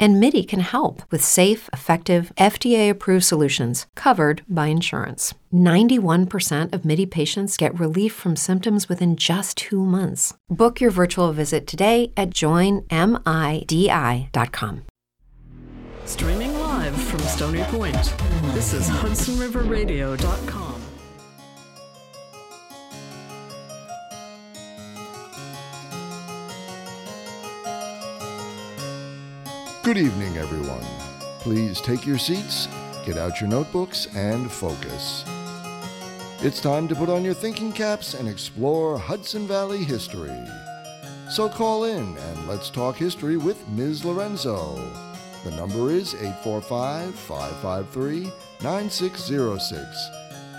and MIDI can help with safe, effective, FDA approved solutions covered by insurance. 91% of MIDI patients get relief from symptoms within just two months. Book your virtual visit today at joinmidi.com. Streaming live from Stony Point, this is HudsonRiverRadio.com. Good evening, everyone. Please take your seats, get out your notebooks, and focus. It's time to put on your thinking caps and explore Hudson Valley history. So call in and let's talk history with Ms. Lorenzo. The number is 845 553 9606.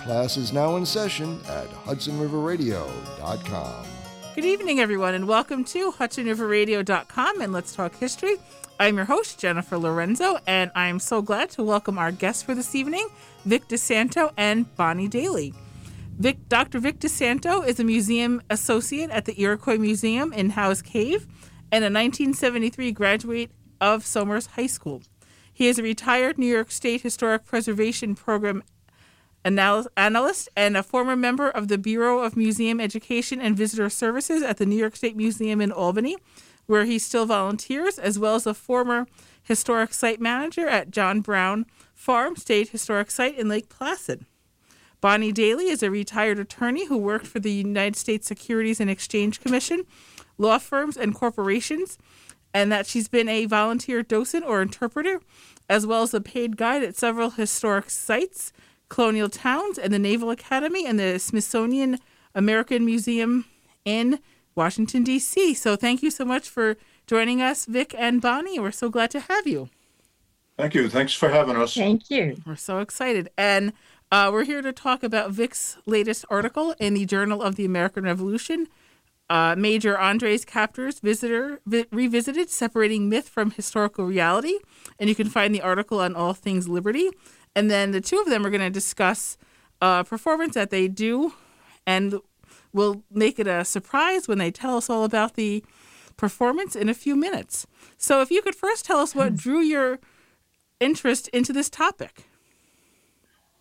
Class is now in session at HudsonRiverRadio.com. Good evening, everyone, and welcome to HudsonRiverRadio.com and Let's Talk History. I'm your host, Jennifer Lorenzo, and I'm so glad to welcome our guests for this evening, Vic DeSanto and Bonnie Daly. Vic, Dr. Vic DeSanto is a museum associate at the Iroquois Museum in Howes Cave and a 1973 graduate of Somers High School. He is a retired New York State Historic Preservation Program anal- analyst and a former member of the Bureau of Museum Education and Visitor Services at the New York State Museum in Albany, where he still volunteers, as well as a former historic site manager at John Brown Farm State Historic Site in Lake Placid. Bonnie Daly is a retired attorney who worked for the United States Securities and Exchange Commission, law firms, and corporations, and that she's been a volunteer docent or interpreter, as well as a paid guide at several historic sites, colonial towns, and the Naval Academy and the Smithsonian American Museum in Washington, D.C. So thank you so much for joining us, Vic and Bonnie. We're so glad to have you. Thank you. Thanks for having us. Thank you. We're so excited. And uh, we're here to talk about Vic's latest article in the Journal of the American Revolution. Uh, Major Andre's Captors Visitor vi- Revisited Separating Myth from Historical Reality. And you can find the article on All Things Liberty. And then the two of them are going to discuss a performance that they do. And we'll make it a surprise when they tell us all about the performance in a few minutes. So if you could first tell us what drew your interest into this topic.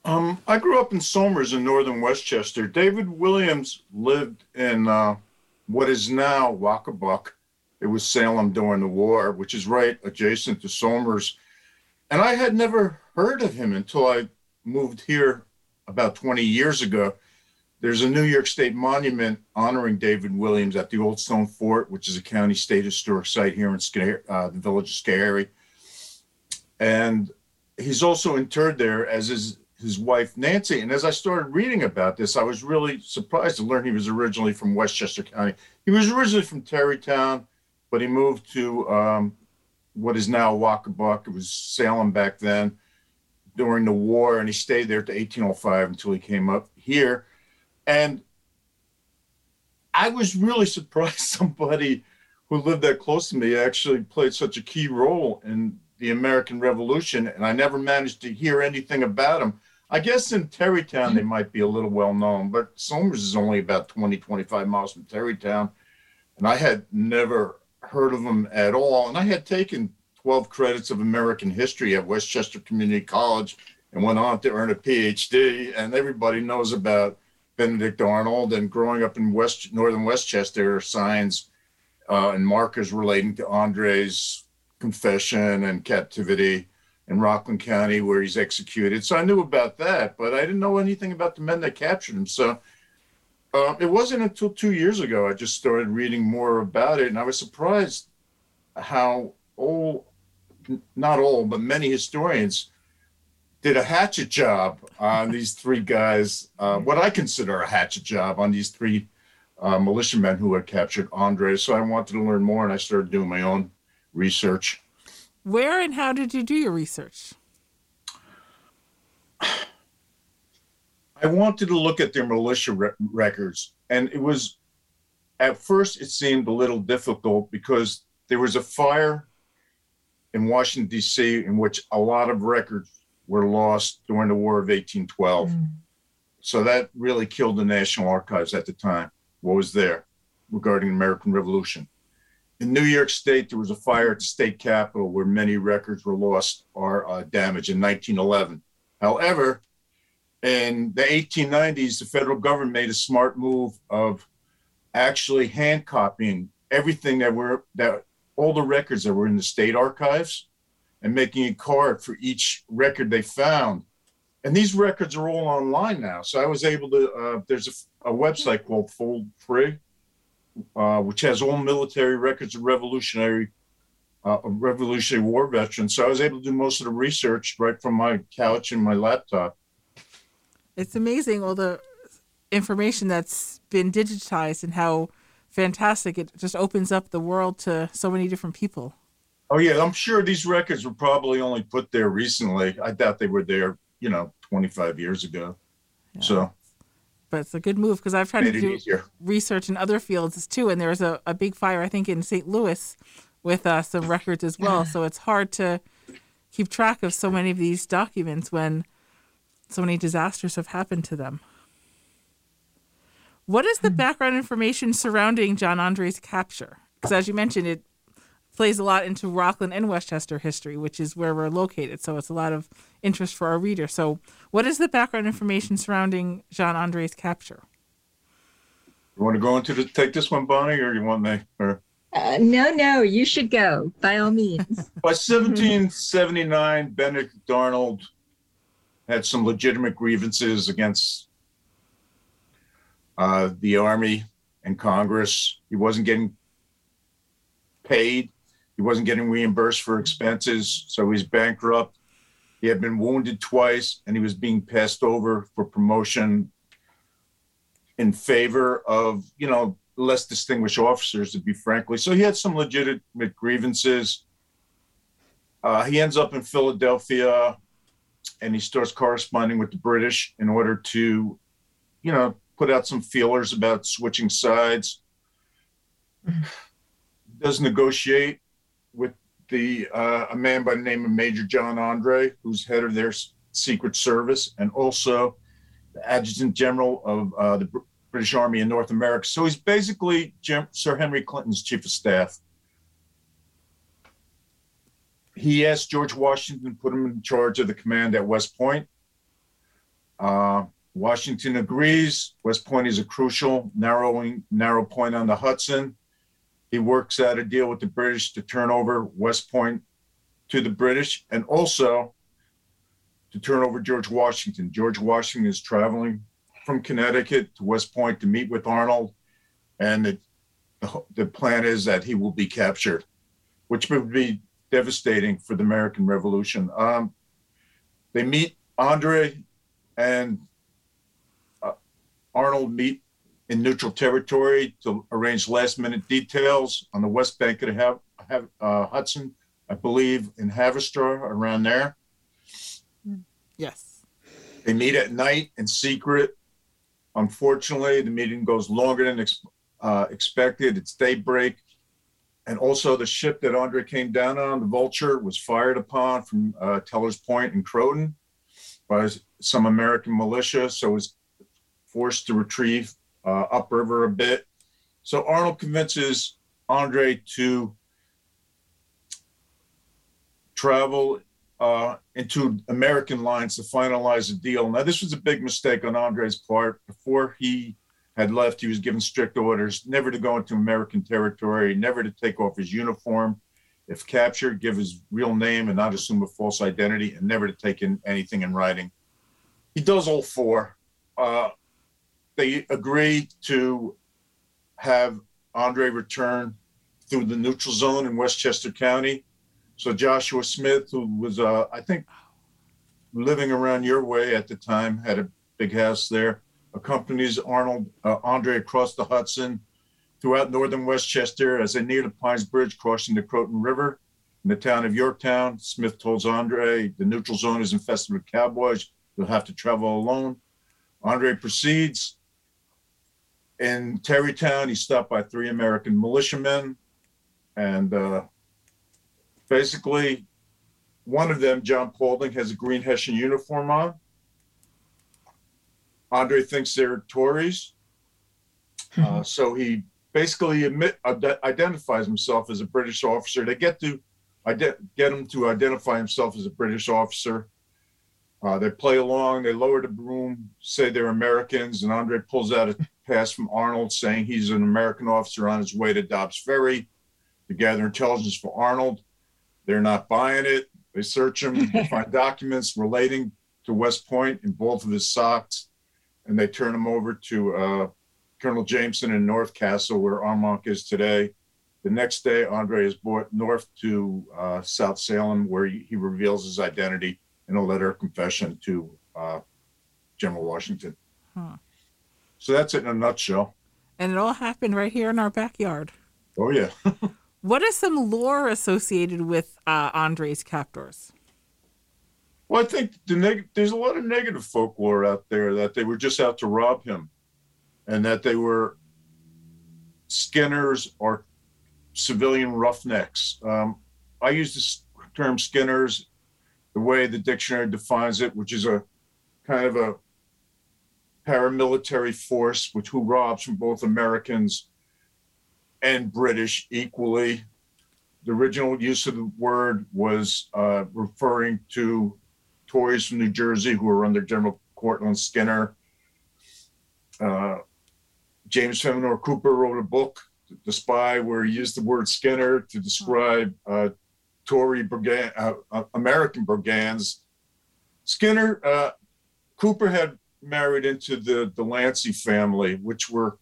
Um, I grew up in Somers in northern Westchester. David Williams lived in uh, what is now Waccabuc. It was Salem during the war, which is right adjacent to Somers. And I had never heard of him until I moved here about 20 years ago. There's a New York State monument honoring David Williams at the Old Stone Fort, which is a county state historic site here in uh, the village of Schoharie. And he's also interred there, as is his wife Nancy. And as I started reading about this, I was really surprised to learn he was originally from Westchester County. He was originally from Tarrytown, but he moved to um, what is now Waccabuc. It was Salem back then during the war, and he stayed there to 1805 until he came up here. And I was really surprised somebody who lived that close to me actually played such a key role in the American Revolution, and I never managed to hear anything about him. I guess in Tarrytown they might be a little well known, but Somers is only about 20, 25 miles from Tarrytown, and I had never heard of them at all. And I had taken 12 credits of American history at Westchester Community College and went on to earn a PhD. And everybody knows about Benedict Arnold. And growing up in West Northern Westchester, signs uh, and markers relating to Andre's confession and captivity in Rockland County, where he's executed. So I knew about that, but I didn't know anything about the men that captured him. So uh, it wasn't until two years ago I just started reading more about it, and I was surprised how all, not all, but many historians did a hatchet job on these three guys. Uh, what I consider a hatchet job on these three uh, militiamen who had captured Andre. So I wanted to learn more, and I started doing my own research. Where and how did you do your research? I wanted to look at their militia re- records, and it was at first it seemed a little difficult because there was a fire in Washington D.C. in which a lot of records were lost during the War of 1812. Mm. So that really killed the National Archives at the time. What was there regarding the American Revolution? In New York State, there was a fire at the state capitol where many records were lost or uh, damaged in 1911. However, in the 1890s, the federal government made a smart move of actually hand copying everything that were that all the records that were in the state archives and making a card for each record they found. And these records are all online now. So I was able to, uh, there's a, a, website called Fold Free, uh, which has all military records of revolutionary, uh, Revolutionary War veterans. So I was able to do most of the research right from my couch and my laptop it's amazing all the information that's been digitized and how fantastic it just opens up the world to so many different people. Oh yeah, I'm sure these records were probably only put there recently. I doubt they were there, you know, 25 years ago. Yeah. So but it's a good move because I've tried to do easier. research in other fields too, and there was a, a big fire I think in St. Louis with uh, some records as well. So it's hard to keep track of so many of these documents when so many disasters have happened to them. What is the hmm. background information surrounding John Andre's capture? Because as you mentioned, it plays a lot into Rockland and Westchester history, which is where we're located. So it's a lot of interest for our reader. So, what is the background information surrounding Jean Andre's capture? You want to go into the take this one, Bonnie, or you want me? Or uh, no, no, you should go by all means. By 1779, Benedict Arnold had some legitimate grievances against uh, the Army and Congress. He wasn't getting paid. He wasn't getting reimbursed for expenses, so he's bankrupt. He had been wounded twice, and he was being passed over for promotion in favor of, you know, less distinguished officers, to be frankly. So he had some legitimate grievances. Uh, he ends up in Philadelphia and he starts corresponding with the British in order to, you know, put out some feelers about switching sides. Does negotiate with the uh, a man by the name of Major John Andre, who's head of their Secret Service, and also the Adjutant General of uh, the British Army in North America. So he's basically Jim, Sir Henry Clinton's chief of staff he asked George Washington to put him in charge of the command at West Point. Uh, Washington agrees. West Point is a crucial narrowing narrow point on the Hudson. He works out a deal with the British to turn over West Point to the British and also to turn over George Washington. George Washington is traveling from Connecticut to West Point to meet with Arnold, and the, the, the plan is that he will be captured, which would be devastating for the American Revolution. Um, they meet Andre and uh, Arnold meet in neutral territory to arrange last minute details on the west bank of the uh, Hudson, I believe in Haverstraw, around there. Yes. They meet at night in secret. Unfortunately, the meeting goes longer than ex- uh, expected. It's daybreak and also the ship that Andre came down on, the Vulture, was fired upon from uh, Teller's Point in Croton by some American militia, so was forced to retrieve uh, upriver a bit. So Arnold convinces Andre to travel uh, into American lines to finalize a deal. Now, this was a big mistake on Andre's part. Before he had left, he was given strict orders never to go into American territory, never to take off his uniform. If captured, give his real name and not assume a false identity, and never to take in anything in writing. He does all four. Uh, they agree to have Andre return through the neutral zone in Westchester County. So Joshua Smith, who was, uh, I think, living around your way at the time, had a big house there, accompanies Arnold uh, Andre across the Hudson throughout northern Westchester as they near the Pines Bridge crossing the Croton River. In the town of Yorktown, Smith tells Andre the neutral zone is infested with cowboys. You'll have to travel alone. Andre proceeds. In Tarrytown, he's stopped by three American militiamen. And uh, basically, one of them, John Paulding, has a green Hessian uniform on. Andre thinks they're Tories. Uh, so he basically admit, ad- identifies himself as a British officer. They get to ide- get him to identify himself as a British officer. Uh, they play along. They lower the broom, say they're Americans, and Andre pulls out a pass from Arnold saying he's an American officer on his way to Dobbs Ferry to gather intelligence for Arnold. They're not buying it. They search him, they find documents relating to West Point in both of his socks, and they turn him over to uh, Colonel Jameson in North Castle, where Armonk is today. The next day, Andre is brought north to uh, South Salem, where he, reveals his identity in a letter of confession to uh, General Washington. Huh. So that's it in a nutshell. And it all happened right here in our backyard. Oh, yeah. What is some lore associated with uh, Andre's captors? Well, I think the neg- there's a lot of negative folklore out there that they were just out to rob him and that they were skinners or civilian roughnecks. Um, I use this term skinners the way the dictionary defines it, which is a kind of a paramilitary force which who robs from both Americans and British equally. The original use of the word was uh, referring to Tories from New Jersey who were under General Cortlandt Skinner. Uh, James Fenimore Cooper wrote a book, The Spy, where he used the word Skinner to describe uh, Tory brigand, uh, uh, American brigands. Skinner, uh, Cooper had married into the Delancey family, which were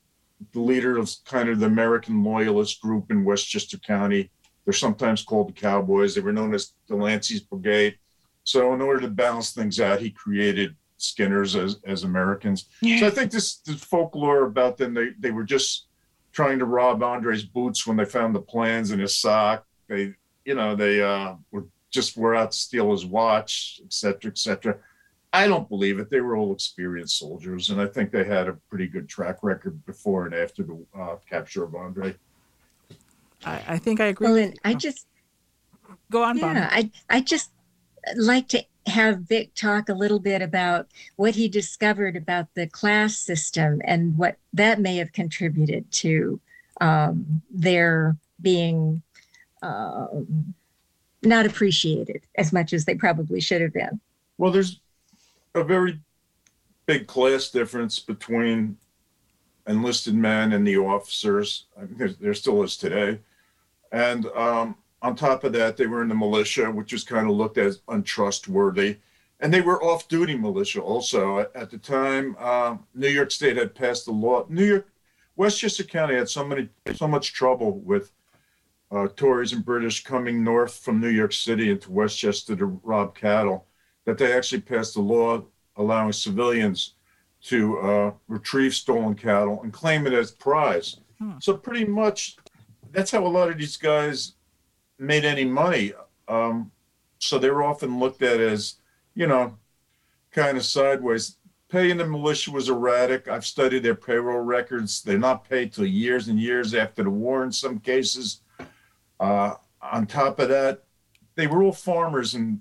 the leader of kind of the American loyalist group in Westchester County. They're sometimes called the Cowboys. They were known as Delancey's Brigade. So, in order to balance things out, he created Skinners as, as Americans. So, I think this, this folklore about them, they, they were just trying to rob Andre's boots when they found the plans in his sock. They, you know, they uh, were just were out to steal his watch, et cetera, et cetera. I don't believe it. They were all experienced soldiers, and I think they had a pretty good track record before and after the uh, capture of Andre. I, I think I agree. Well, with and. I just, Go on, Bonnie. yeah, I, I just like to have Vic talk a little bit about what he discovered about the class system and what that may have contributed to um, their being um, not appreciated as much as they probably should have been. Well, there's a very big class difference between enlisted men and the officers. I mean, there, there still is today. And um, on top of that, they were in the militia, which was kind of looked as untrustworthy. And they were off duty militia also. At, the time, uh, New York State had passed the law. New York, Westchester County had so many, so much trouble with uh, Tories and British coming north from New York City into Westchester to rob cattle that they actually passed a law allowing civilians to uh, retrieve stolen cattle and claim it as prize. Hmm. So pretty much, that's how a lot of these guys made any money. Um, so they were often looked at as, you know, kind of sideways. Paying the militia was erratic. I've studied their payroll records. They're not paid till years and years after the war in some cases. Uh, on top of that, they were all farmers in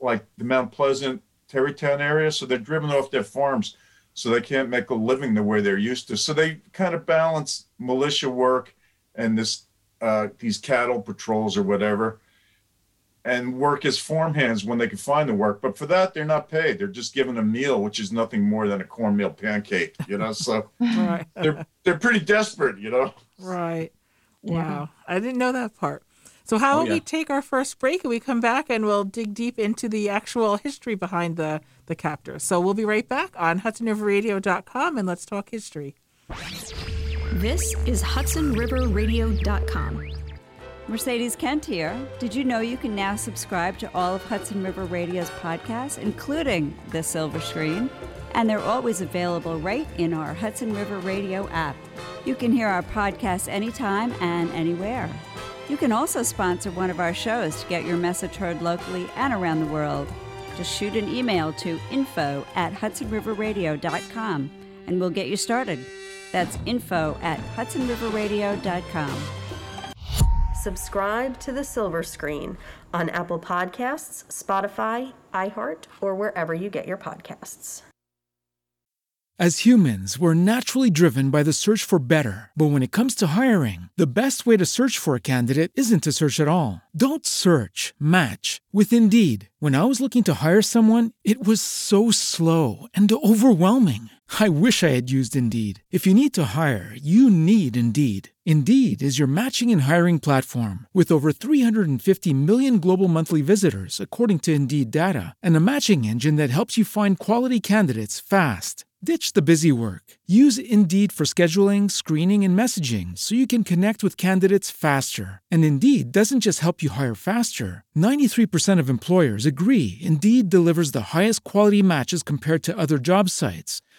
like the Mount Pleasant, Tarrytown area. So they're driven off their farms. So they can't make a living the way they're used to. So they kind of balance militia work and this uh, these cattle patrols or whatever. and work as farm hands when they can find the work. But for that, they're not paid. They're just given a meal, which is nothing more than a cornmeal pancake, you know. So Right. they're they're pretty desperate, you know. Right. Yeah. Wow. I didn't know that part. So how Oh, about we take our first break and we come back and we'll dig deep into the actual history behind the the captors. So we'll be right back on HudsonRiverRadio.com and let's talk history. This is HudsonRiverRadio.com. Mercedes Kent here. Did you know you can now subscribe to all of Hudson River Radio's podcasts, including The Silver Screen? And they're always available right in our Hudson River Radio app. You can hear our podcasts anytime and anywhere. You can also sponsor one of our shows to get your message heard locally and around the world. Just shoot an email to info at hudsonriverradio.com and we'll get you started. That's info at hudsonriverradio.com. Subscribe to The Silver Screen on Apple Podcasts, Spotify, iHeart, or wherever you get your podcasts. As humans, we're naturally driven by the search for better. But when it comes to hiring, the best way to search for a candidate isn't to search at all. Don't search, match with Indeed. When I was looking to hire someone, it was so slow and overwhelming. I wish I had used Indeed. If you need to hire, you need Indeed. Indeed is your matching and hiring platform with over 350 million global monthly visitors, according to Indeed data, and a matching engine that helps you find quality candidates fast. Ditch the busy work. Use Indeed for scheduling, screening, and messaging so you can connect with candidates faster. And Indeed doesn't just help you hire faster. 93% of employers agree Indeed delivers the highest quality matches compared to other job sites,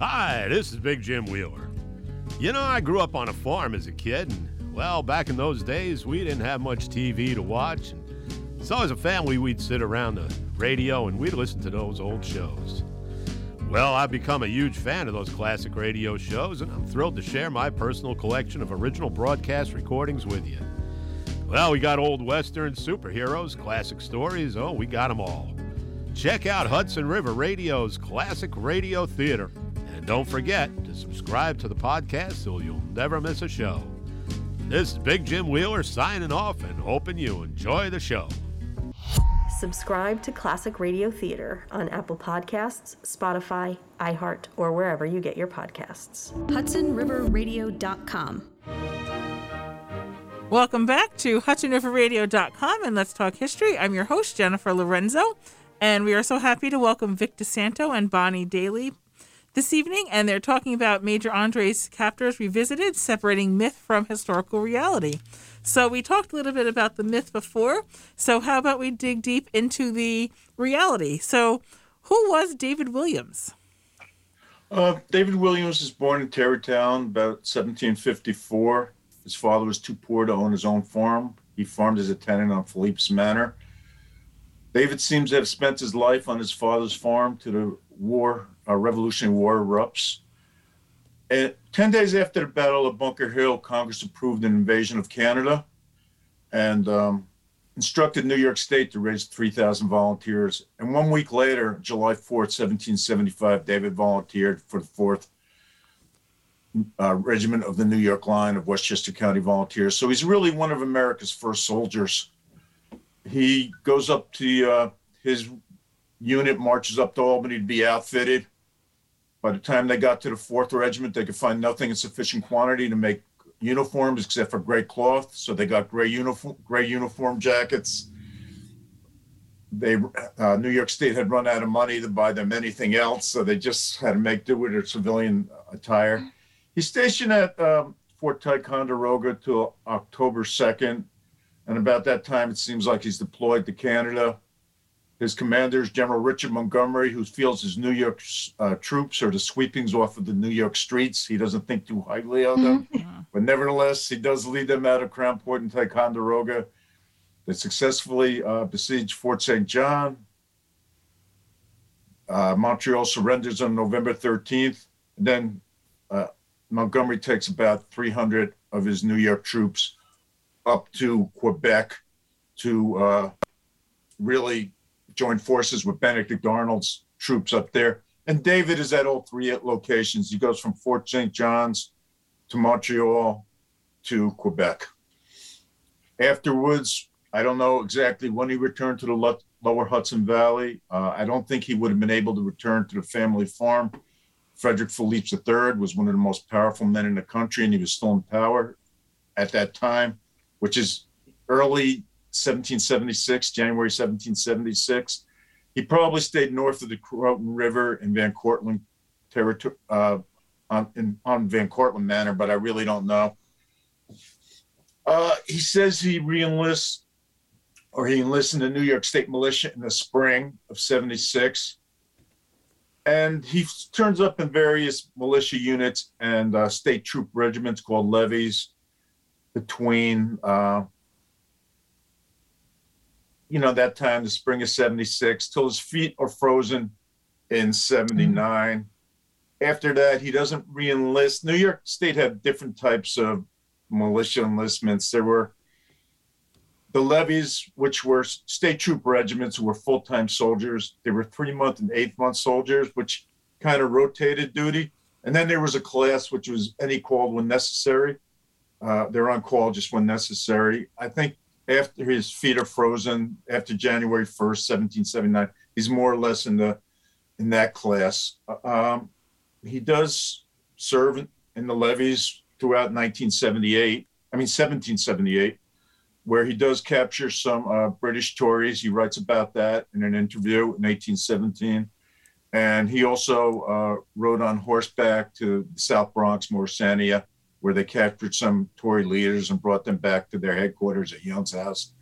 Hi, this is Big Jim Wheeler. You know, I grew up on a farm as a kid, and well, back in those days, we didn't have much TV to watch. And so, as a family, we'd sit around the radio and we'd listen to those old shows. Well, I've become a huge fan of those classic radio shows, and I'm thrilled to share my personal collection of original broadcast recordings with you. Well, we got old Western superheroes, classic stories. Oh, we got them all. Check out Hudson River Radio's Classic Radio Theater. And don't forget to subscribe to the podcast so you'll never miss a show. This is Big Jim Wheeler signing off and hoping you enjoy the show. Subscribe to Classic Radio Theater on Apple Podcasts, Spotify, iHeart, or wherever you get your podcasts. HudsonRiverRadio.com. Welcome back to HudsonRiverRadio.com and Let's Talk History. I'm your host, Jennifer Lorenzo, and we are so happy to welcome Vic DeSanto and Bonnie Daly this evening, and they're talking about Major Andre's Captors Revisited, separating myth from historical reality. So we talked a little bit about the myth before, so how about we dig deep into the reality? So who was David Williams? Uh, David Williams was born in Tarrytown about 1754. His father was too poor to own his own farm. He farmed as a tenant on Philipse Manor. David seems to have spent his life on his father's farm to the war, uh, Revolutionary War erupts. And 10 days after the Battle of Bunker Hill, Congress approved an invasion of Canada and um, instructed New York State to raise 3,000 volunteers. And one week later, July 4th, 1775, David volunteered for the 4th uh, Regiment of the New York Line of Westchester County Volunteers. So he's really one of America's first soldiers. He goes up to uh, his unit, marches up to Albany to be outfitted. By the time they got to the Fourth Regiment, they could find nothing in sufficient quantity to make uniforms except for gray cloth. So they got gray uniform, gray uniform jackets. They uh, New York State had run out of money to buy them anything else, so they just had to make do with their civilian attire. He's stationed at um, Fort Ticonderoga till October 2nd. And about that time, it seems like he's deployed to Canada. His commander is General Richard Montgomery, who feels his New York uh, troops are the sweepings off of the New York streets. He doesn't think too highly of them. but nevertheless, he does lead them out of Crown Point and Ticonderoga. They successfully uh, besieged Fort St. John. Uh, Montreal surrenders on November 13th. And then uh, Montgomery takes about 300 of his New York troops up to Quebec to uh, really join forces with Benedict Arnold's troops up there. And David is at all three locations. He goes from Fort St. John's to Montreal to Quebec. Afterwards, I don't know exactly when he returned to the lower Hudson Valley. Uh, I don't think he would have been able to return to the family farm Frederick Philipse III was one of the most powerful men in the country, and he was still in power at that time, which is early 1776, January 1776. He probably stayed north of the Croton River in Van Cortlandt territory, uh, on, in, on Van Cortlandt Manor, but I really don't know. Uh, he says he reenlists or he enlists in the New York State Militia in the spring of 76 and he turns up in various militia units and uh, state troop regiments called levies between uh, you know that time the spring of 76 till his feet are frozen in 79 mm-hmm. after that he doesn't re-enlist new york state had different types of militia enlistments there were the levies, which were state troop regiments who were full time soldiers, they were three month and eight month soldiers, which kind of rotated duty. And then there was a class which was any called when necessary. Uh, they're on call just when necessary. I think after his feet are frozen after January 1st, 1779, he's more or less in the in that class. Um, he does serve in the levies throughout 1978. I mean 1778 where he does capture some uh, British Tories. He writes about that in an interview in 1817. And he also uh, rode on horseback to the South Bronx, Morrisania, where they captured some Tory leaders and brought them back to their headquarters at Young's house.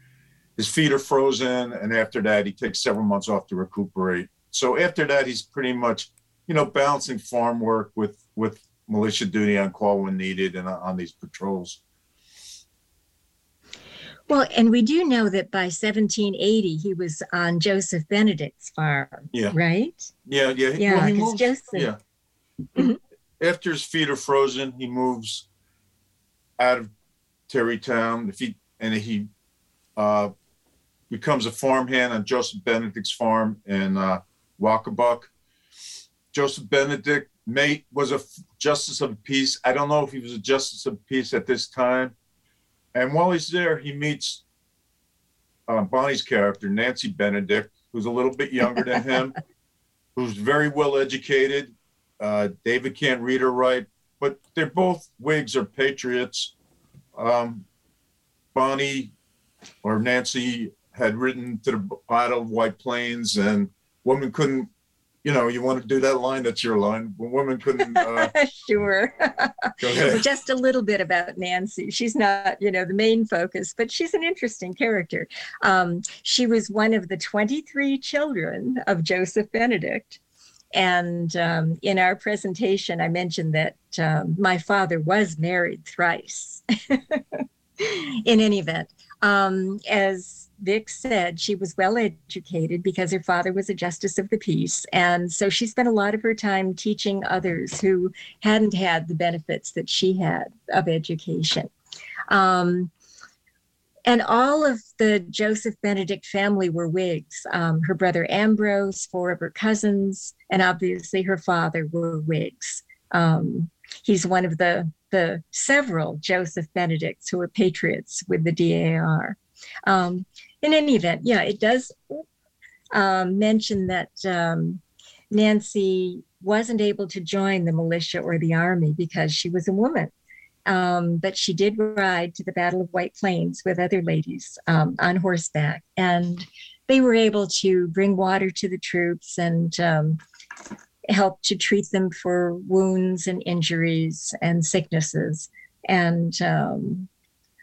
His feet are frozen, and after that, he takes several months off to recuperate. So after that, he's pretty much, you know, balancing farm work with with militia duty on call when needed and on these patrols. Well, and we do know that by 1780 he was on Joseph Benedict's farm. Yeah. Right. Yeah, yeah. Yeah, Well, he because moves- Joseph. Yeah. Mhm. After his feet are frozen, he moves out of Tarrytown. If he and he uh, becomes a farmhand on Joseph Benedict's farm in uh. Joseph Benedict may was a justice of the peace. I don't know if he was a justice of the peace at this time. And while he's there, he meets uh, Bonnie's character, Nancy Benedict, who's a little bit younger than him, who's very well educated. Uh, David can't read or write, but they're both Whigs or patriots. Um, Bonnie or Nancy had written to the Battle of White Plains, and woman couldn't, you know, you want to do that line, that's your line. But woman couldn't. Uh, sure. Go ahead. Just a little bit about Nancy. She's not, you know, the main focus, but she's an interesting character. Um, she was one of the 23 children of Joseph Benedict. And um, in our presentation, I mentioned that um, my father was married thrice. in any event, um, as Vic said, she was well educated because her father was a justice of the peace. And so she spent a lot of her time teaching others who hadn't had the benefits that she had of education. Um, and all of the Joseph Benedict family were Whigs. Um, her brother Ambrose, four of her cousins, and obviously her father were Whigs. Um, he's one of the the several Joseph Benedicts who were patriots with the DAR. Um, in any event, yeah, it does um, mention that um, Nancy wasn't able to join the militia or the army because she was a woman. Um, but she did ride to the Battle of White Plains with other ladies um, on horseback, and they were able to bring water to the troops and um, help to treat them for wounds and injuries and sicknesses, and um,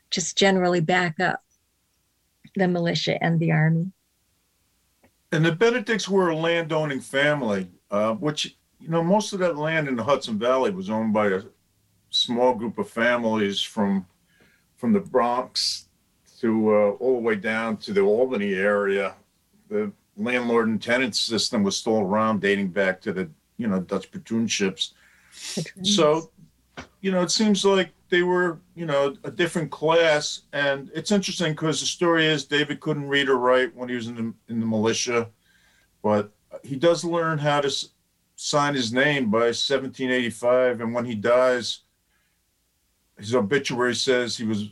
just generally back up the militia and the army. And the Benedicts were a landowning family, uh, which, you know, most of that land in the Hudson Valley was owned by a small group of families from from the Bronx to uh, all the way down to the Albany area. The landlord and tenant system was still around, dating back to the you know Dutch patroonships. So, you know, it seems like they were you know a different class, and it's interesting because the story is David couldn't read or write when he was in the in the militia, but he does learn how to s- sign his name by 1785, and when he dies his obituary says he was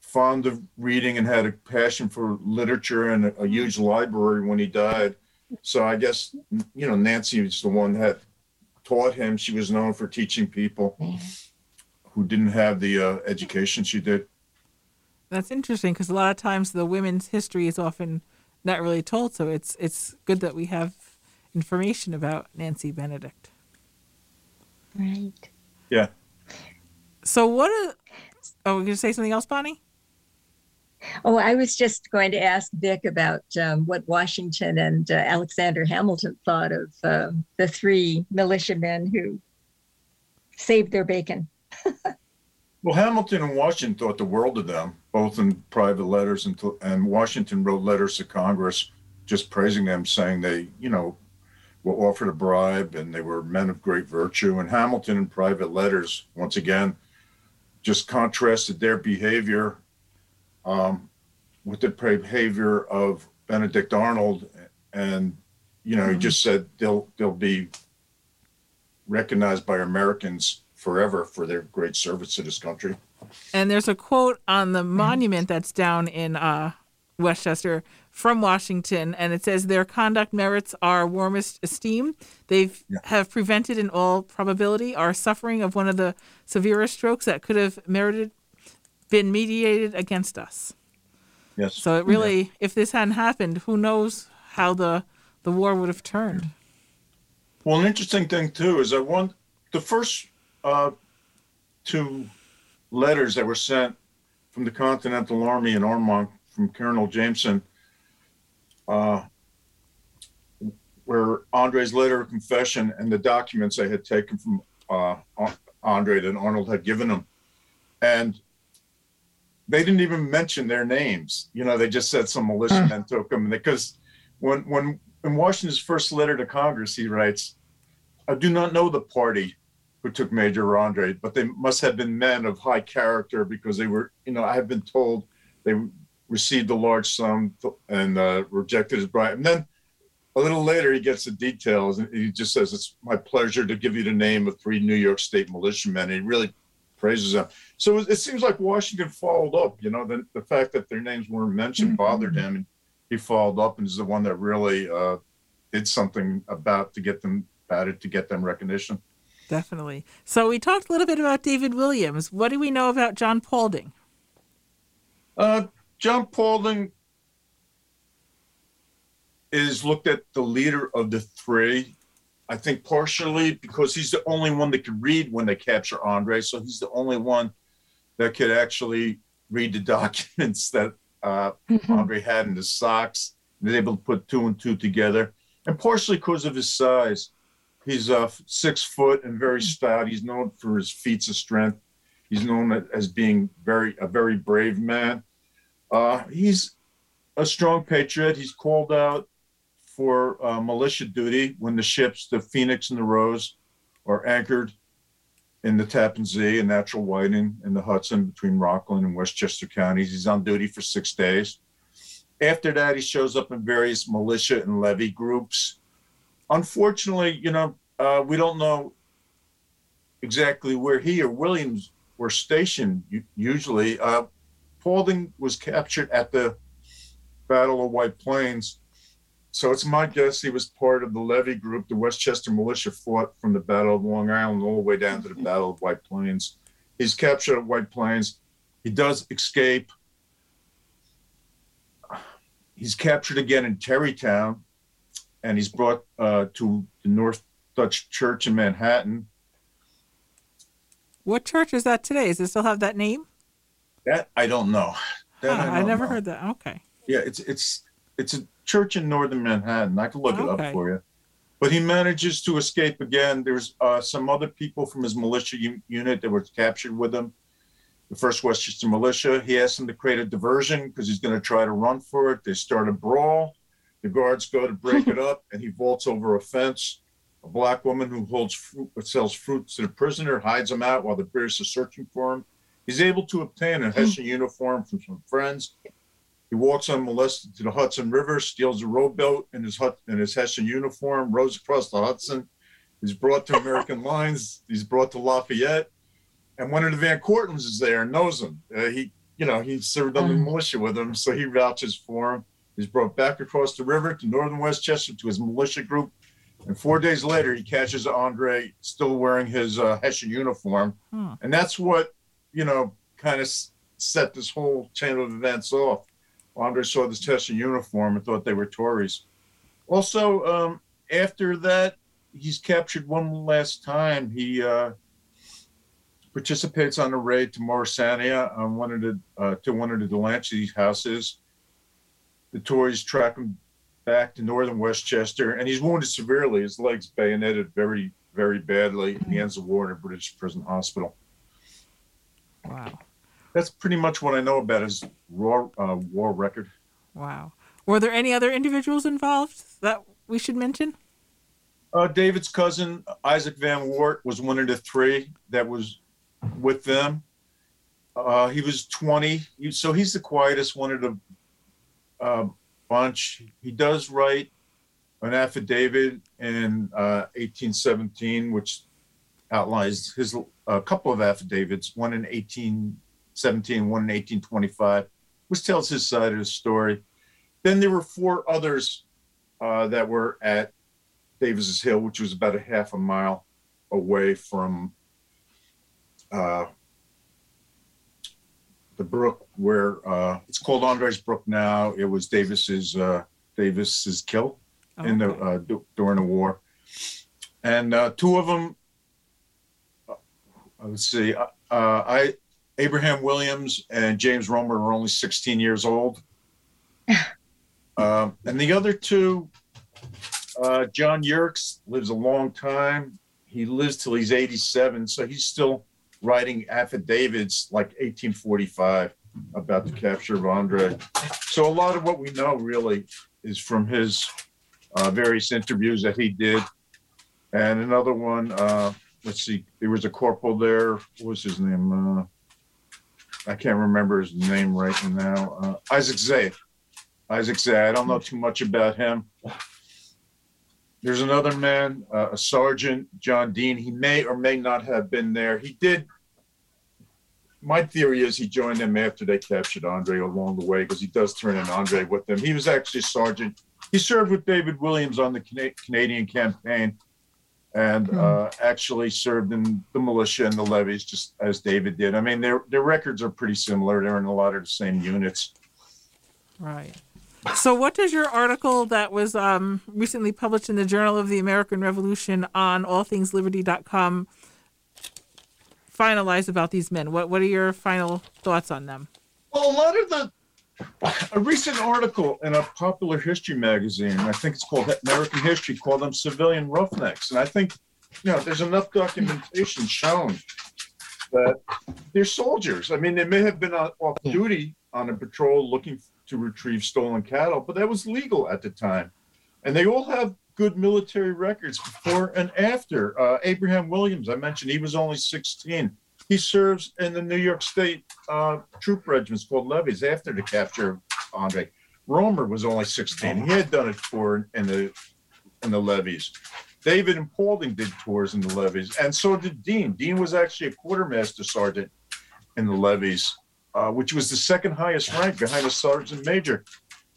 fond of reading and had a passion for literature and a, a huge library when he died. So I guess you know Nancy was the one that taught him. She was known for teaching people who didn't have the uh, education she did. That's interesting because a lot of times the women's history is often not really told. So it's it's good that we have information about Nancy Benedict. Right. Yeah. So what? Are, oh, we're gonna say something else, Bonnie? Oh, I was just going to ask Vic about um, what Washington and uh, Alexander Hamilton thought of uh, the three militiamen who saved their bacon. Well, Hamilton and Washington thought the world of them, both in private letters, and, to, and Washington wrote letters to Congress just praising them, saying they, you know, were offered a bribe and they were men of great virtue. And Hamilton, in private letters, once again, just contrasted their behavior um, with the behavior of Benedict Arnold, and you know, he just said they'll they'll be recognized by Americans forever for their great service to this country. And there's a quote on the monument that's down in uh, Westchester from Washington, and it says their conduct merits our warmest esteem. They've have prevented, in all probability, our suffering of one of the severest strokes that could have merited been mediated against us. Yes. So it really, if this hadn't happened, who knows how the the war would have turned. Well, an interesting thing too is I want the first uh, two letters that were sent from the Continental Army in Armonk from Colonel Jameson uh, were Andre's letter of confession and the documents they had taken from uh, Andre that Arnold had given him. And they didn't even mention their names. You know, they just said some militiamen took them because when when in Washington's first letter to Congress, he writes, I do not know the party who took Major Andre, but they must have been men of high character because they were, you know, I have been told they received a large sum and uh, rejected his bribe. And then a little later, he gets the details and he just says, It's my pleasure to give you the name of three New York State militiamen. And he really praises them. So it, it seems like Washington followed up, you know, the, the fact that their names weren't mentioned bothered him. And he followed up and is the one that really uh, did something about to get them it to get them recognition. Definitely. So we talked a little bit about David Williams. What do we know about John Paulding? Uh, John Paulding is looked at the leader of the three. I think partially because he's the only one that could read when they capture Andre. So he's the only one that could actually read the documents that uh, Andre had in his socks. He's able to put two and two together. And partially because of his size. He's uh, six foot and very stout. He's known for his feats of strength. He's known as being very a very brave man. Uh, he's a strong patriot. He's called out for uh, militia duty when the ships, the Phoenix and the Rose, are anchored in the Tappan Zee and Natural Whiting in the Hudson between Rockland and Westchester counties. He's on duty for six days. After that, he shows up in various militia and levy groups. Unfortunately, you know, uh, we don't know exactly where he or Williams were stationed. Usually, uh, Paulding was captured at the Battle of White Plains. So it's my guess he was part of the levy group. The Westchester militia fought from the Battle of Long Island all the way down to the Battle of White Plains. He's captured at White Plains. He does escape. He's captured again in Tarrytown, and he's brought uh, to the North Dutch Church in Manhattan. What church is that today? Does it still have that name? That I don't know. That Huh, I, don't never know. heard that. Okay. Yeah, it's it's it's a church in northern Manhattan. I can look it up for you. But he manages to escape again. There's uh, some other people from his militia u- unit that were captured with him. The first Westchester militia. He asked them to create a diversion because he's going to try to run for it. They start a brawl. The guards go to break it up, and he vaults over a fence. A black woman who holds fruit, sells fruit to the prisoner hides him out while the British are searching for him. He's able to obtain a Hessian uniform from some friends. He walks unmolested to the Hudson River, steals a rowboat in his hut in his Hessian uniform, rows across the Hudson. He's brought to American lines. He's brought to Lafayette, and one of the Van Cortlandts is there and knows him. Uh, he, you know, he served on the militia with him, so he vouches for him. He's brought back across the river to northern Westchester to his militia group, and four days later he catches Andre still wearing his uh, Hessian uniform, Hmm. and that's what you know kind of set this whole chain of events off. Andre saw this Hessian uniform and thought they were Tories. Also, um, after that, he's captured one last time. He uh, participates on a raid to Morrisania on one of the uh, to one of the Delancey houses. The Tories track him back to northern Westchester, and he's wounded severely. His legs bayoneted very, very badly. He ends the war in a British prison hospital. Wow. That's pretty much what I know about his raw uh, war record. Wow. Were there any other individuals involved that we should mention? Uh, David's cousin Isaac Van Wart was one of the three that was with them. Uh, he was 20, so he's the quietest one of the uh, bunch. He does write an affidavit in uh, 1817, which outlines his a couple of affidavits, one in 1817, one in 1825, which tells his side of the story. Then there were four others uh, that were at Davis's Hill, which was about a half a mile away from uh, the brook where uh, it's called Andres Brook now. It was Davis's uh, Davis's kill in the uh, du- during the war, and uh, two of them. Let's see. Uh, uh, I Abraham Williams and James Romer were only 16 years old, um, and the other two uh, John Yerkes lives a long time. He lives till he's 87, so he's still writing affidavits like 1845 about the capture of Andre. So a lot of what we know really is from his uh, various interviews that he did. And another one, uh, let's see, there was a corporal there. What was his name? Uh, I can't remember his name right now. Uh, Isaac Zay. Isaac Zay. I don't know too much about him. There's another man, uh, a sergeant, John Dean. He may or may not have been there. He did. My theory is he joined them after they captured Andre along the way because he does turn in Andre with them. He was actually a sergeant. He served with David Williams on the Cana- Canadian campaign and uh, actually served in the militia and the levies just as David did. I mean, their, their records are pretty similar. They're in a lot of the same units. Right. So, what does your article that was um, recently published in the Journal of the American Revolution on allthingsliberty.com finalize about these men? What What are your final thoughts on them? Well, a lot of the a recent article in a popular history magazine, I think it's called American History, called them civilian roughnecks, and I think you know there's enough documentation shown that they're soldiers. I mean, they may have been off duty on a patrol looking to retrieve stolen cattle, but that was legal at the time, and they all have good military records before and after. Uh, Abraham Williams, I mentioned, he was only 16. He serves in the New York State uh, troop regiments called levies after the capture of Andre. Romer was only 16. He had done it for in the in the levies. David and Paulding did tours in the levies, and so did Dean. Dean was actually a quartermaster sergeant in the levies, uh, which was the second highest rank behind a sergeant major.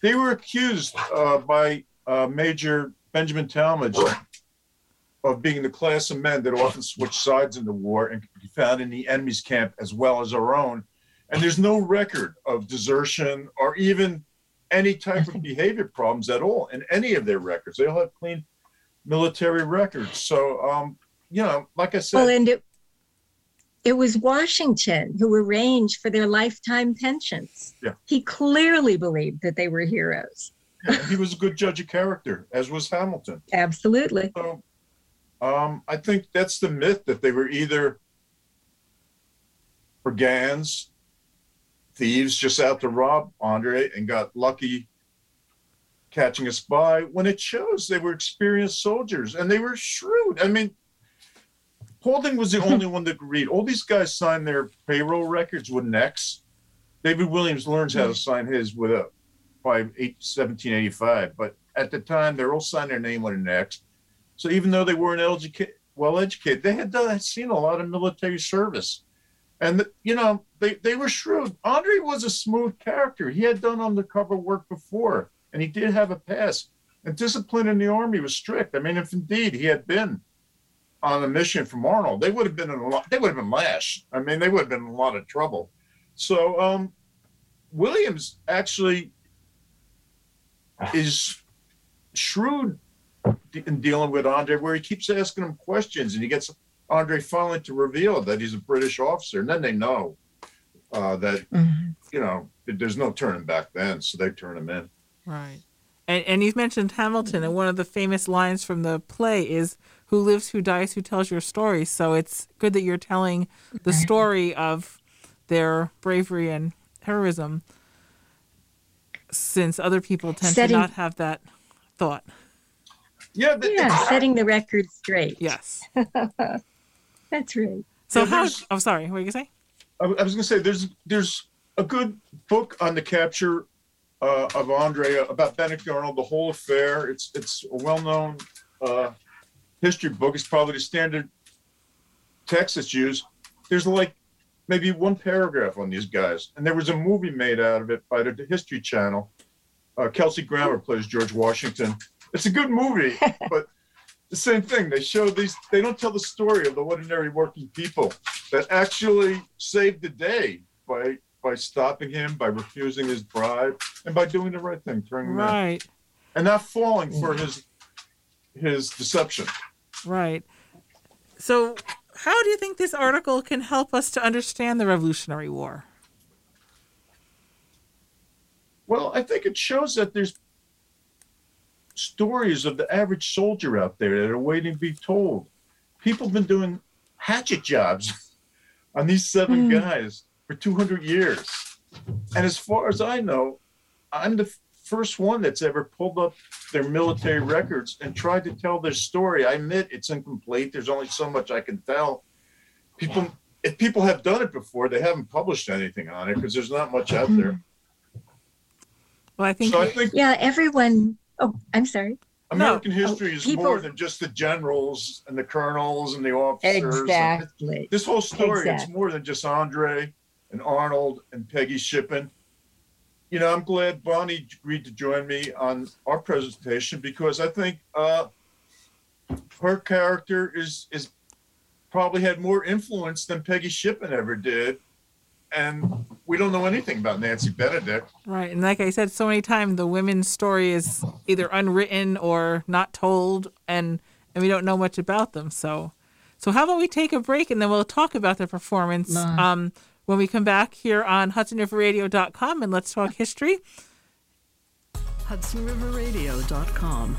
They were accused uh, by uh, Major Benjamin Tallmadge of being the class of men that often switched sides in the war and could be found in the enemy's camp as well as our own. And there's no record of desertion or even any type of behavior problems at all in any of their records. They all have clean military records. So, um, you know, like I said, Well, and it, it was Washington who arranged for their lifetime pensions. Yeah. He clearly believed that they were heroes. Yeah, he was a good judge of character, as was Hamilton. Absolutely. So, um, I think that's the myth that they were either brigands, thieves just out to rob Andre and got lucky catching a spy when it shows they were experienced soldiers and they were shrewd. I mean, Paulding was the only one that could read. All these guys signed their payroll records with an X. David Williams learns how to sign his with a by eight, 1785, but at the time they're all signing their name with an X. So even though they weren't educated, well educated, they had done, seen a lot of military service, and the, you know they they were shrewd. Andre was a smooth character. He had done undercover work before, and he did have a past. And discipline in the army was strict. I mean, if indeed he had been on a mission from Arnold, they would have been in a lot. They would have been lashed. I mean, they would have been in a lot of trouble. So um, Williams actually is shrewd in dealing with Andre, where he keeps asking him questions, and he gets Andre finally to reveal that he's a British officer, and then they know uh, that you know there's no turning back then, so they turn him in. Right. And, and you've mentioned Hamilton, and one of the famous lines from the play is "Who lives, who dies, who tells your story." So it's good that you're telling the story of their bravery and heroism, since other people tend Setting- to not have that thought. Yeah, yeah, setting the record straight. Yes. That's right. So Yeah, how? I'm sorry. What were you gonna say? I, I was going to say there's there's a good book on the capture uh, of Andre about Benedict Arnold, the whole affair. It's it's a well-known uh, history book. It's probably the standard text that's used. There's like maybe one paragraph on these guys, and there was a movie made out of it by the History Channel. Uh, Kelsey Grammer plays George Washington. It's a good movie, but the same thing. They show these. They don't tell the story of the ordinary working people that actually saved the day by by stopping him, by refusing his bribe, and by doing the right thing, turning Right. and not falling for mm. his his deception. Right. So, how do you think this article can help us to understand the Revolutionary War? Well, I think it shows that there's stories of the average soldier out there that are waiting to be told. People have been doing hatchet jobs on these seven hmm. guys for 200 years. And as far as I know, I'm the first one that's ever pulled up their military records and tried to tell their story. I admit it's incomplete. There's only so much I can tell. People, if people have done it before, they haven't published anything on it because there's not much out hmm. there. Well, I think. So I think Yeah, everyone. Oh, I'm sorry. American history is people- more than just the generals and the colonels and the officers. Exactly. This whole story, it's Exactly. more than just Andre and Arnold and Peggy Shippen. You know, I'm glad Bonnie agreed to join me on our presentation because I think uh, her character is is probably had more influence than Peggy Shippen ever did. And we don't know anything about Nancy Benedict. Right. And like I said so many times, the women's story is either unwritten or not told, and, and we don't know much about them. So, so how about we take a break and then we'll talk about the performance Nice. um, when we come back here on HudsonRiverRadio.com and let's talk history. HudsonRiverRadio.com.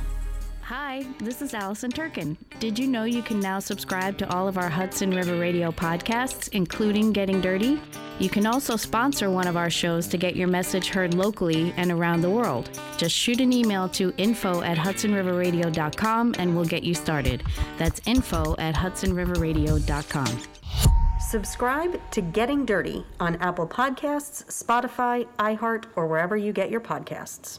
Hi, this is Allison Turkin. Did you know you can now subscribe to all of our Hudson River Radio podcasts, including Getting Dirty? You can also sponsor one of our shows to get your message heard locally and around the world. Just shoot an email to info at hudsonriverradio.com and we'll get you started. That's info at hudsonriverradio.com. Subscribe to Getting Dirty on Apple Podcasts, Spotify, iHeart, or wherever you get your podcasts.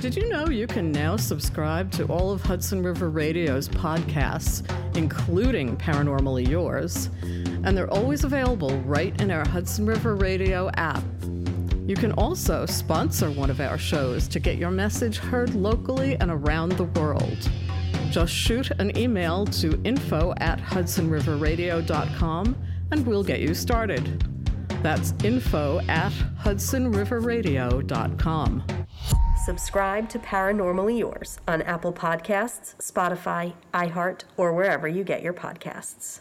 Did you know you can now subscribe to all of Hudson River Radio's podcasts, including Paranormally Yours? And they're always available right in our Hudson River Radio app. You can also sponsor one of our shows to get your message heard locally and around the world. Just shoot an email to info at hudsonriverradio.com and we'll get you started. That's info at hudsonriverradio.com. Subscribe to Paranormally Yours on Apple Podcasts, Spotify, iHeart, or wherever you get your podcasts.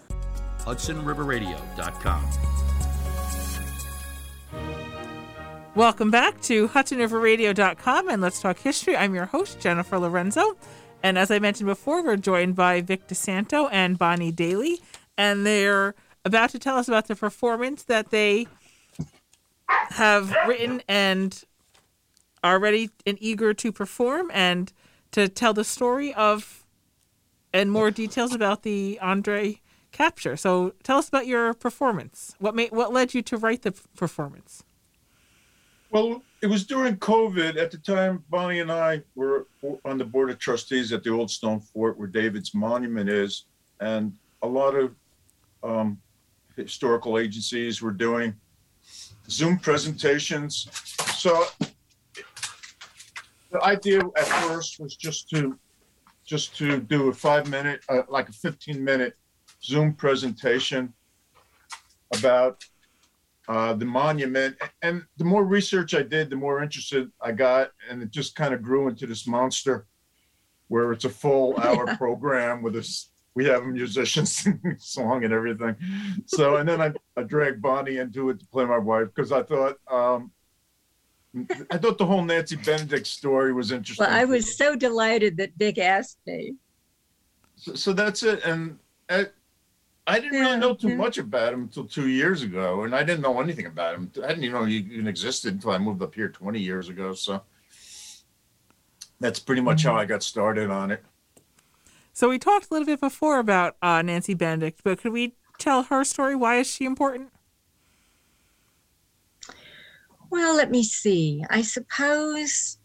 HudsonRiverRadio.com. Welcome back to HudsonRiverRadio.com and Let's Talk History. I'm your host, Jennifer Lorenzo. And as I mentioned before, we're joined by Vic DeSanto and Bonnie Daly. And they're about to tell us about the performance that they have written and are ready and eager to perform and to tell the story of and more details about the Andre capture. So tell us about your performance. What made what led you to write the performance? Well, it was during COVID. At the time, Bonnie and I were on the board of trustees at the Old Stone Fort, where David's monument is, and a lot of um, historical agencies were doing Zoom presentations. So the idea at first was just to just to do a five minute, uh, like a 15 minute Zoom presentation about uh, the monument. And the more research I did, the more interested I got, and it just kind of grew into this monster where it's a full hour program with us. We have a musician singing a song and everything. So, and then I, I dragged Bonnie into it to play my wife because I thought, um, I thought the whole Nancy Benedict story was interesting. Well, I was so delighted that Dick asked me. So, so that's it. And I, I didn't really know too much about him until two years ago, and I didn't know anything about him. I didn't even know he even existed until I moved up here 20 years ago. So that's pretty much how I got started on it. So we talked a little bit before about uh, Nancy Benedict, but could we tell her story? Why is she important? Well, let me see. I suppose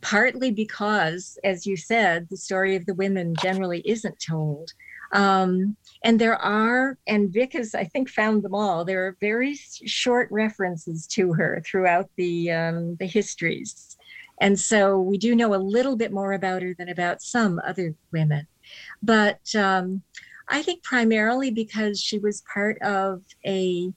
partly because, as you said, the story of the women generally isn't told. Um, and there are, and Vic has, I think, found them all. There are very short references to her throughout the um, the histories, and so we do know a little bit more about her than about some other women. But um, I think primarily because she was part of a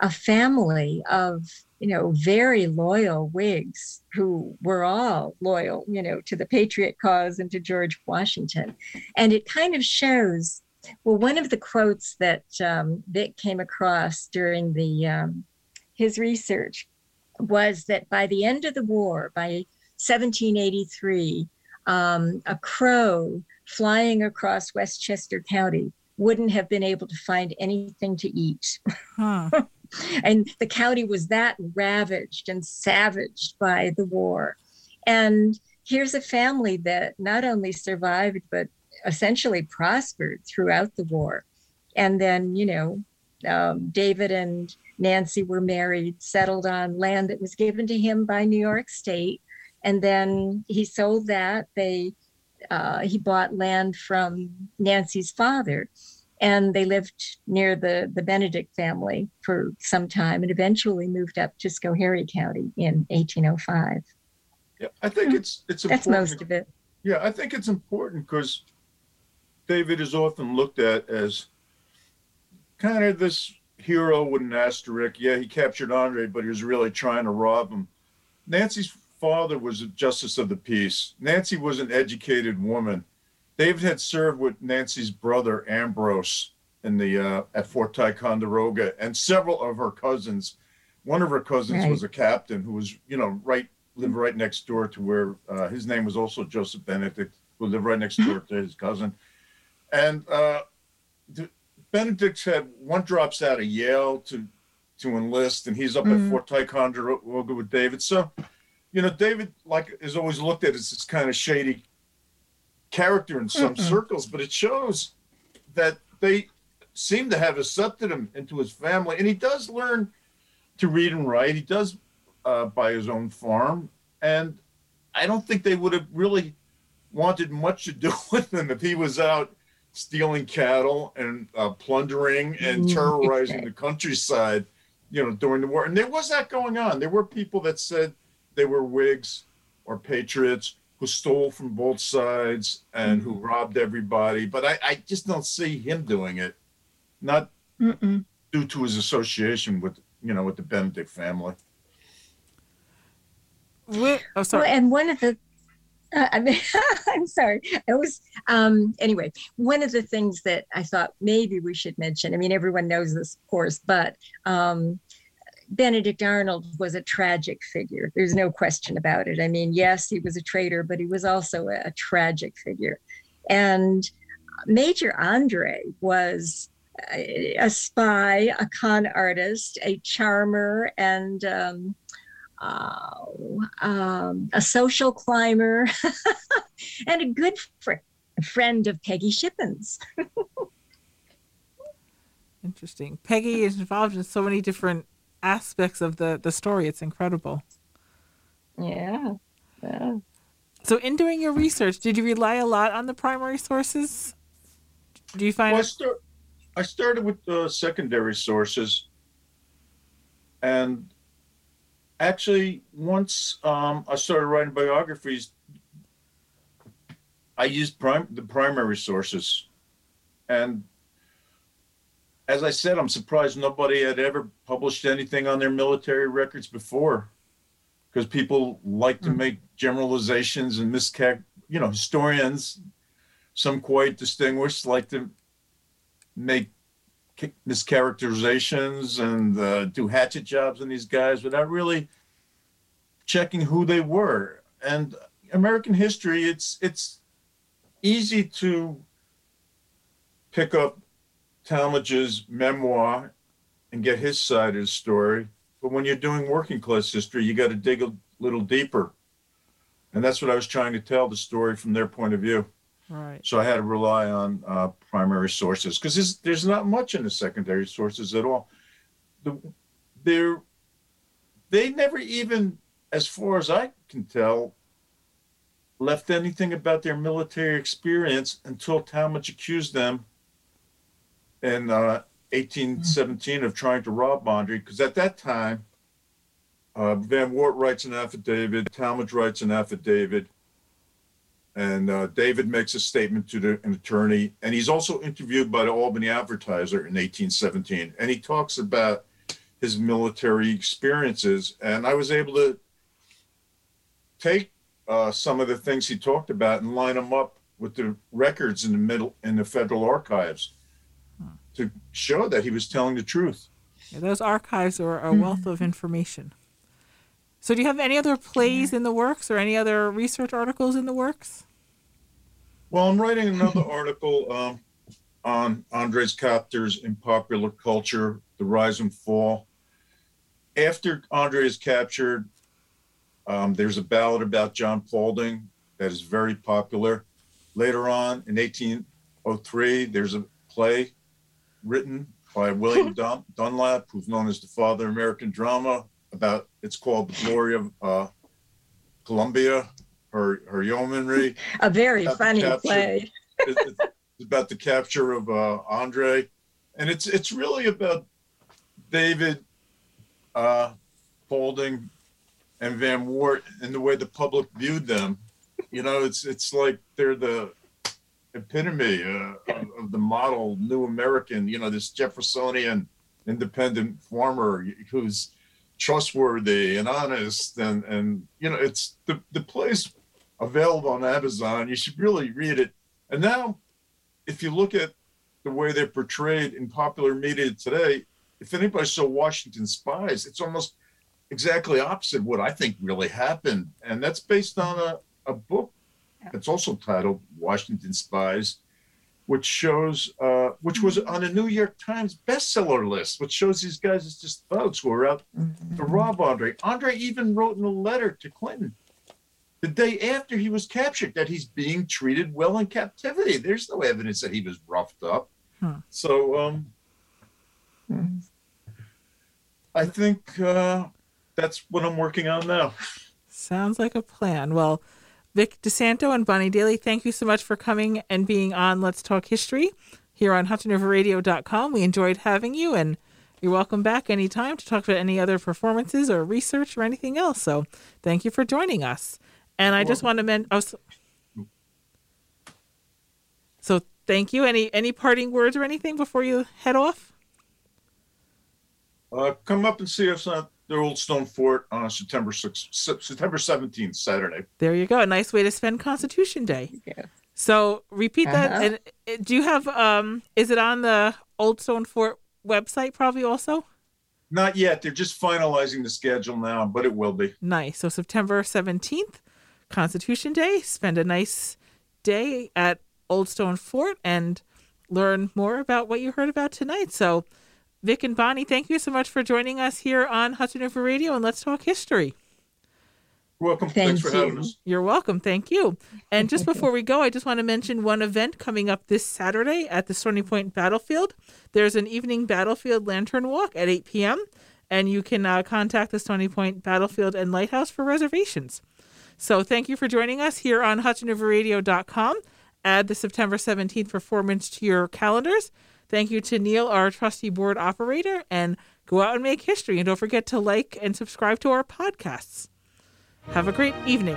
a family of you know, very loyal Whigs who were all loyal, you know, to the Patriot cause and to George Washington. And it kind of shows, well, one of the quotes that um, Vic came across during the um, his research was that by the end of the war, by 1783, um, a crow flying across Westchester County wouldn't have been able to find anything to eat. Huh. and the county was that ravaged and savaged by the war. And here's a family that not only survived, but essentially prospered throughout the war. And then, you know, um, David and Nancy were married, settled on land that was given to him by New York State. And then he sold that. They uh, he bought land from Nancy's father, and they lived near the the Benedict family for some time, and eventually moved up to Schoharie County in 1805. Yeah, I think hmm. it's it's important. That's most of it. Yeah, I think it's important because David is often looked at as kind of this hero with an asterisk. Yeah, he captured Andre, but he was really trying to rob him. Nancy's father was a justice of the peace. Nancy was an educated woman. David had served with Nancy's brother Ambrose in the uh, at Fort Ticonderoga, and several of her cousins. One of her cousins Right. was a captain who was, you know, right lived right next door to where uh, his name was also Joseph Benedict, who lived right next door to his cousin. And uh, Benedict had one drops out of Yale to to enlist, and he's up Mhm. at Fort Ticonderoga with David. So, you know, David like is always looked at as this kind of shady character in some Mm-mm. circles, but it shows that they seem to have accepted him into his family, and he does learn to read and write. He does uh, buy his own farm, and I don't think they would have really wanted much to do with him if he was out stealing cattle and uh, plundering and Mm, terrorizing the countryside, you know, during the war. And there was that going on. There were people that said they were Whigs or Patriots who stole from both sides and who robbed everybody. But I, I just don't see him doing it, not Mm-mm. due to his association with, you know, with the Benedict family. Wh- oh, sorry. Well, and one of the, uh, I mean, I'm sorry. I was, um, anyway, one of the things that I thought maybe we should mention, I mean, everyone knows this, of course, but um, Benedict Arnold was a tragic figure. There's no question about it. I mean, yes, he was a traitor, but he was also a, a tragic figure. And Major Andre was a, a spy, a con artist, a charmer, and um, oh, um, a social climber, and a good fr- friend of Peggy Shippen's. Interesting. Peggy is involved in so many different aspects of the the story. It's incredible. Yeah. Yeah. So, in doing your research, did you rely a lot on the primary sources? Do you find Well, I, start, I started with uh, secondary sources. And actually, once um, I started writing biographies, I used prim- the primary sources. And as I said, I'm surprised nobody had ever published anything on their military records before. Because people like to make generalizations and miscar you know historians some quite distinguished like to make mischaracterizations and uh, do hatchet jobs on these guys without really checking who they were. And american history it's it's easy to pick up tallmadge's memoir and get his side of the story but when you're doing working class history you got to dig a little deeper and that's what i was trying to tell the story from their point of view right? so I had to rely on uh, primary sources because there's, there's not much in the secondary sources at all. The, they're, they never even, as far as I can tell, left anything about their military experience until Tallmadge accused them in uh, 1817 of trying to rob Andre. Because at that time, uh, Van Wart writes an affidavit, Tallmadge writes an affidavit, and uh, David makes a statement to the, an attorney, and he's also interviewed by the Albany Advertiser in 1817, and he talks about his military experiences. And I was able to take uh, some of the things he talked about and line them up with the records in the middle in the federal archives to show that he was telling the truth. Yeah, those archives are a wealth of information. So, do you have any other plays in the works or any other research articles in the works? Well, I'm writing another article um, on Andres captors in popular culture, the rise and fall. After Andre is captured, um, there's a ballad about John Paulding that is very popular. Later on, in 1803, there's a play written by William Dun- Dunlap, who's known as the father of American drama. About it's called The Glory of uh, Columbia, her her yeomanry. A very funny play. it- it's about the capture of uh, Andre, and it's it's really about David uh, and Van Wart and the way the public viewed them. You know, it's it's like they're the epitome uh, of, of the model new American. You know, this Jeffersonian independent farmer who's trustworthy and honest, and and you know, it's the the play's available on Amazon. You should really read it. And now, if you look at the way they're portrayed in popular media today, if anybody saw Washington's Spies, it's almost exactly opposite what I think really happened. And that's based on a, a book that's also titled Washington's Spies, which shows, uh, which was on a New York Times bestseller list, which shows these guys as just thugs who are out to rob Andre. Andre even wrote in a letter to Clinton the day after he was captured that he's being treated well in captivity. There's no evidence that he was roughed up. Hmm. So, um, I think uh, that's what I'm working on now. Sounds like a plan. Well, Vic DeSanto and Bonnie Daly, thank you so much for coming and being on Let's Talk History here on HudsonRiverRadio.com. We enjoyed having you, and you're welcome back anytime to talk about any other performances or research or anything else. So thank you for joining us. And I just want to mention, oh, so, so thank you. Any any parting words or anything before you head off? Uh, come up and see us at the Old Stone Fort on September 6th, September 17th, Saturday. There you go. A nice way to spend Constitution Day. Yeah. So repeat that. Uh-huh. And uh, do you have? Um, is it on the Old Stone Fort website? Probably also. Not yet. They're just finalizing the schedule now, but it will be. Nice. So September seventeenth, Constitution Day. Spend a nice day at Old Stone Fort and learn more about what you heard about tonight. So, Vic and Bonnie, thank you so much for joining us here on Hudson River Radio and Let's Talk History. Welcome. Thanks for having us. You're welcome. Thank you. And just before we go, I just want to mention one event coming up this Saturday at the Stony Point Battlefield. There's an evening battlefield lantern walk at 8 p.m., and you can uh, contact the Stony Point Battlefield and Lighthouse for reservations. So thank you for joining us here on HudsonRiverRadio.com. Add the September 17th performance to your calendars. Thank you to Neil, our trusty board operator, and go out and make history. And don't forget to like and subscribe to our podcasts. Have a great evening.